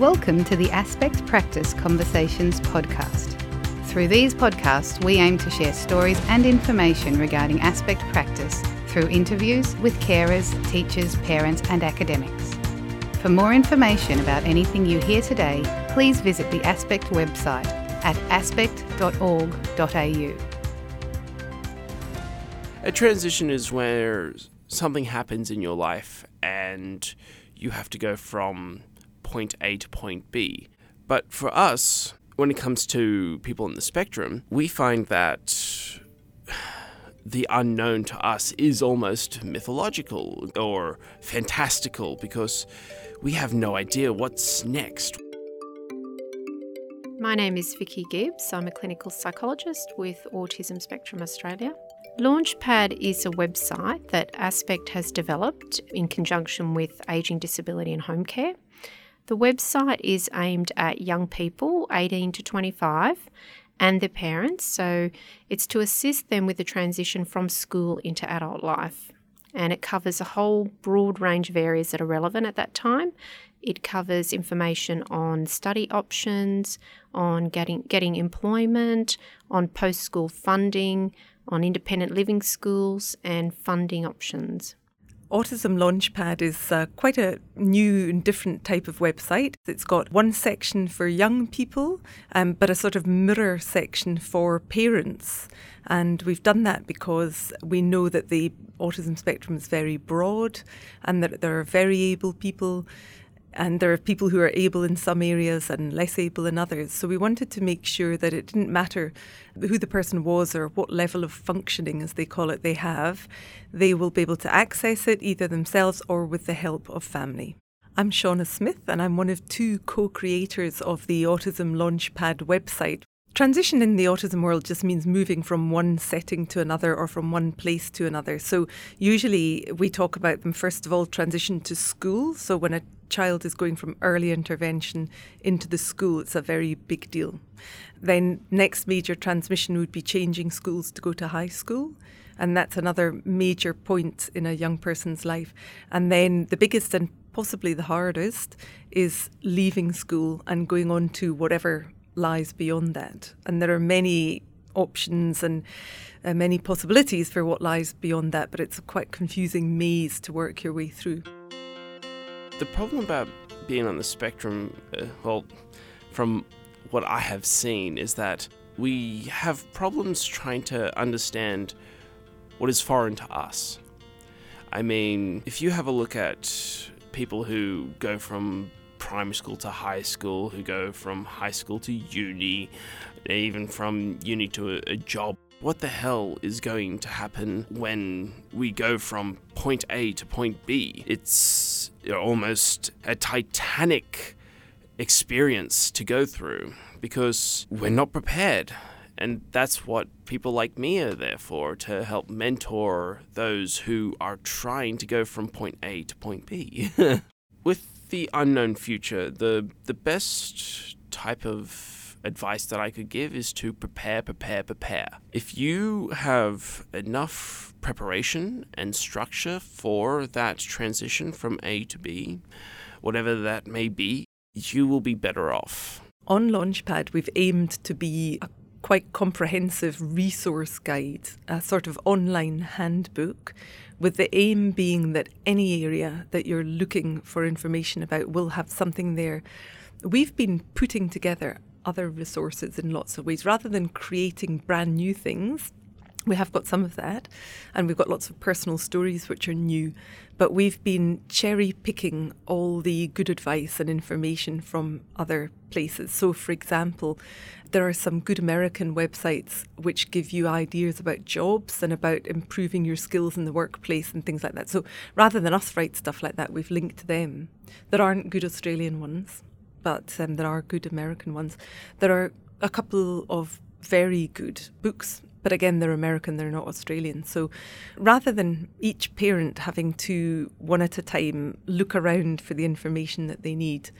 Welcome to the Aspect Practice Conversations podcast. Through these podcasts, we aim to share stories and information regarding aspect practice through interviews with carers, teachers, parents, and academics. For more information about anything you hear today, please visit the Aspect website at aspect.org.au. A transition is where something happens in your life and you have to go from point A to point B. But for us, when it comes to people in the spectrum, we find that the unknown to us is almost mythological or fantastical because we have no idea what's next. My name is Vicki Gibbs. I'm a clinical psychologist with Autism Spectrum Australia. Launchpad is a website that Aspect has developed in conjunction with Ageing Disability and Home Care. The website is aimed at young people 18 to 25 and their parents, so it's to assist them with the transition from school into adult life. And it covers a whole broad range of areas that are relevant at that time. It covers information on study options, on getting, getting employment, on post school funding, on independent living schools and funding options. Autism Launchpad is uh, quite a new and different type of website. It's got one section for young people, um, but a sort of mirror section for parents. And we've done that because we know that the autism spectrum is very broad and that there are very able people and there are people who are able in some areas and less able in others. So we wanted to make sure that it didn't matter who the person was or what level of functioning, as they call it, they have. They will be able to access it either themselves or with the help of family. I'm Seana Smith, and I'm one of two co creators of the Autism Launchpad website, Transition in the autism world just means moving from one setting to another or from one place to another. So, usually we talk about them first of all, transition to school. So, when a child is going from early intervention into the school, it's a very big deal. Then, next major transmission would be changing schools to go to high school. And that's another major point in a young person's life. And then the biggest and possibly the hardest is leaving school and going on to whatever lies beyond that. And there are many options and uh, many possibilities for what lies beyond that, but it's a quite confusing maze to work your way through. The problem about being on the spectrum, uh, well, from what I have seen, is that we have problems trying to understand what is foreign to us. I mean, if you have a look at people who go from primary school to high school, who go from high school to uni, even from uni to a, a job. What the hell is going to happen when we go from point A to point B? It's almost a titanic experience to go through because we're not prepared. And that's what people like me are there for to help mentor those who are trying to go from point A to point B. With the unknown future, the the best type of advice that I could give is to prepare, prepare, prepare. If you have enough preparation and structure for that transition from A to B, whatever that may be, you will be better off. On Launchpad, we've aimed to be a quite comprehensive resource guide, a sort of online handbook with the aim being that any area that you're looking for information about will have something there. We've been putting together other resources in lots of ways rather than creating brand new things. We have got some of that, and we've got lots of personal stories which are new, but we've been cherry picking all the good advice and information from other places. So, for example, there are some good American websites which give you ideas about jobs and about improving your skills in the workplace and things like that. So rather than us write stuff like that, we've linked them. There aren't good Australian ones, but um, there are good American ones. There are a couple of very good books But again, they're American, they're not Australian. So rather than each parent having to, one at a time, look around for the information that they need,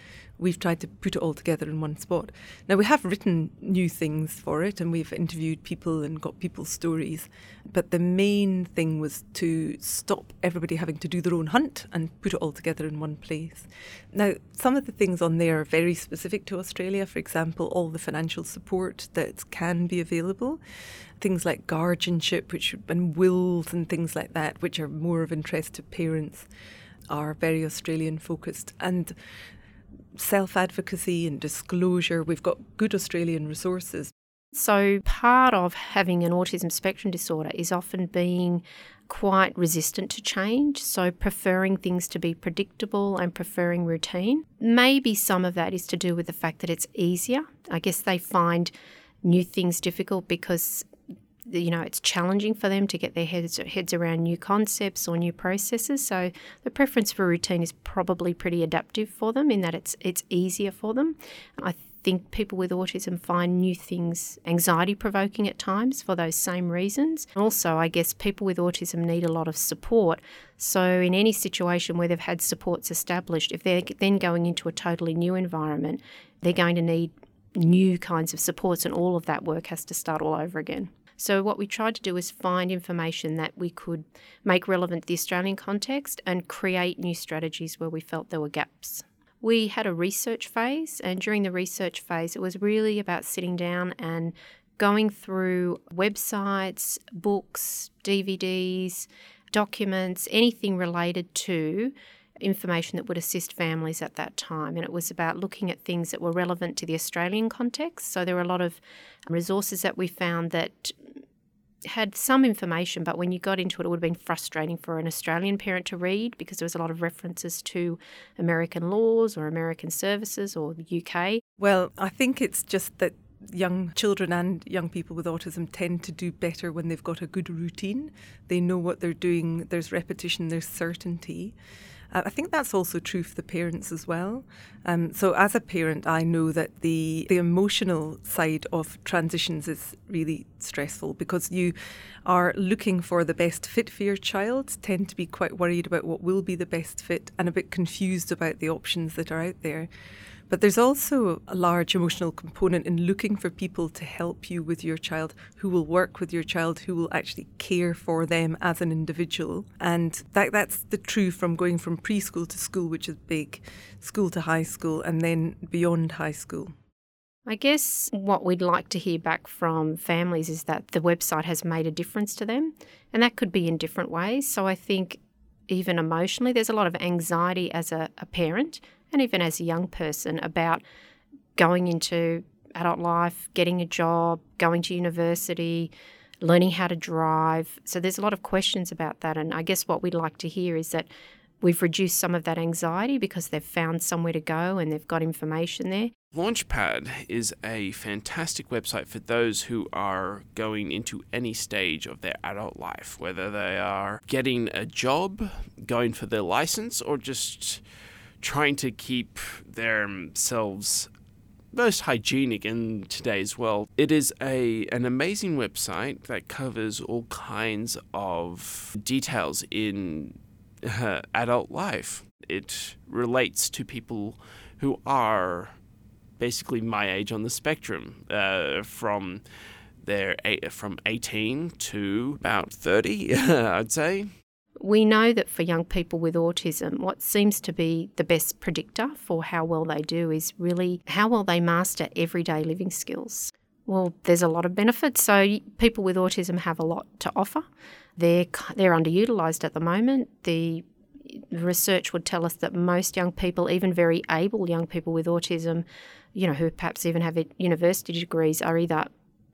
we've tried to put it all together in one spot. Now, we have written new things for it and we've interviewed people and got people's stories, but the main thing was to stop everybody having to do their own hunt and put it all together in one place. Now, some of the things on there are very specific to Australia, for example, all the financial support that can be available. Things like guardianship, which and wills and things like that, which are more of interest to parents, are very Australian focused. And self advocacy and disclosure. We've got good Australian resources. So, part of having an autism spectrum disorder is often being quite resistant to change, so preferring things to be predictable and preferring routine. Maybe some of that is to do with the fact that it's easier. I guess they find new things difficult because you know it's challenging for them to get their heads heads around new concepts or new processes. So the preference for routine is probably pretty adaptive for them in that it's it's easier for them. I think people with autism find new things anxiety provoking at times for those same reasons. Also i guess people with autism need a lot of support. So in any situation where they've had supports established if they're then going into a totally new environment they're going to need new kinds of supports and all of that work has to start all over again so, what we tried to do is find information that we could make relevant to the Australian context and create new strategies where we felt there were gaps. We had a research phase, and during the research phase, it was really about sitting down and going through websites, books, DVDs, documents, anything related to information that would assist families at that time. And it was about looking at things that were relevant to the Australian context. So there were a lot of resources that we found that had some information, but when you got into it, it would have been frustrating for an Australian parent to read because there was a lot of references to American laws or American services or the UK. Well, I think it's just that young children and young people with autism tend to do better when they've got a good routine. They know what they're doing, there's repetition, there's certainty. Uh, I think that's also true for the parents as well. Um, so, as a parent, I know that the the emotional side of transitions is really stressful because you are looking for the best fit for your child, tend to be quite worried about what will be the best fit, and a bit confused about the options that are out there. But there's also a large emotional component in looking for people to help you with your child, who will work with your child, who will actually care for them as an individual. And that, that's the true from going from preschool to school, which is big, school to high school, and then beyond high school. I guess what we'd like to hear back from families is that the website has made a difference to them, and that could be in different ways. So I think even emotionally, there's a lot of anxiety as a, a parent and even as a young person about going into adult life, getting a job, going to university, learning how to drive. So there's a lot of questions about that. And I guess what we'd like to hear is that we've reduced some of that anxiety because they've found somewhere to go and they've got information there. Launchpad is a fantastic website for those who are going into any stage of their adult life, whether they are getting a job, going for their license, or just trying to keep themselves most hygienic in today's world. It is a an amazing website that covers all kinds of details in adult life. It relates to people who are basically my age on the spectrum, uh, from their from 18 to about 30, I'd say. We know that for young people with autism, what seems to be the best predictor for how well they do is really how well they master everyday living skills. Well, there's a lot of benefits. So, people with autism have a lot to offer. They're, they're underutilised at the moment. The research would tell us that most young people, even very able young people with autism, you know, who perhaps even have university degrees, are either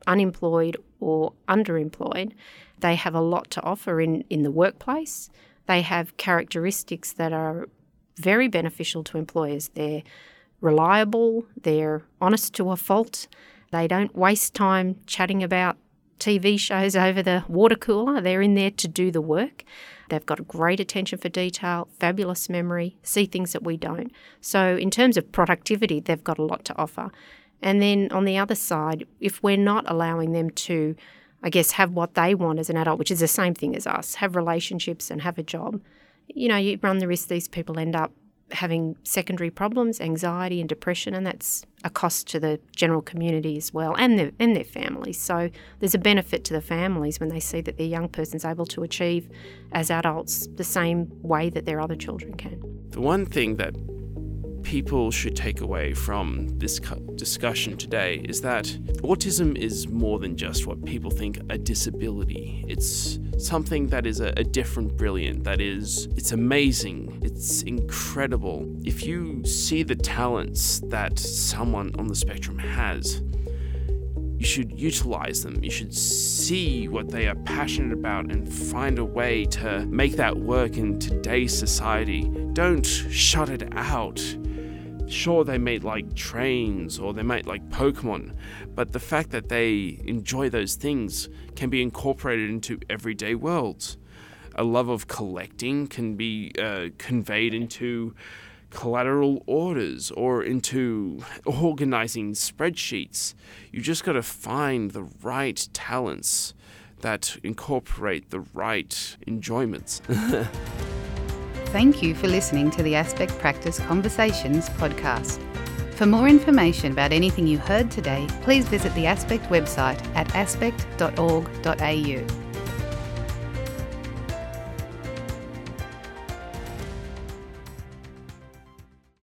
unemployed or underemployed. They have a lot to offer in, in the workplace. They have characteristics that are very beneficial to employers. They're reliable, they're honest to a fault, they don't waste time chatting about TV shows over the water cooler. They're in there to do the work. They've got a great attention for detail, fabulous memory, see things that we don't. So, in terms of productivity, they've got a lot to offer. And then on the other side, if we're not allowing them to I guess, have what they want as an adult, which is the same thing as us, have relationships and have a job, you know, you run the risk these people end up having secondary problems, anxiety and depression, and that's a cost to the general community as well and their, and their families. So there's a benefit to the families when they see that their young person's able to achieve as adults the same way that their other children can. The one thing that people should take away from this discussion today is that autism is more than just what people think a disability. It's something that is a, a different brilliant, that is, it's amazing, it's incredible. If you see the talents that someone on the spectrum has, you should utilize them. You should see what they are passionate about and find a way to make that work in today's society. Don't shut it out sure they might like trains or they might like Pokemon, but the fact that they enjoy those things can be incorporated into everyday worlds. A love of collecting can be uh, conveyed into collateral orders or into organizing spreadsheets. You just got to find the right talents that incorporate the right enjoyments. Thank you for listening to the Aspect Practice Conversations podcast. For more information about anything you heard today, please visit the Aspect website at aspect.org.au.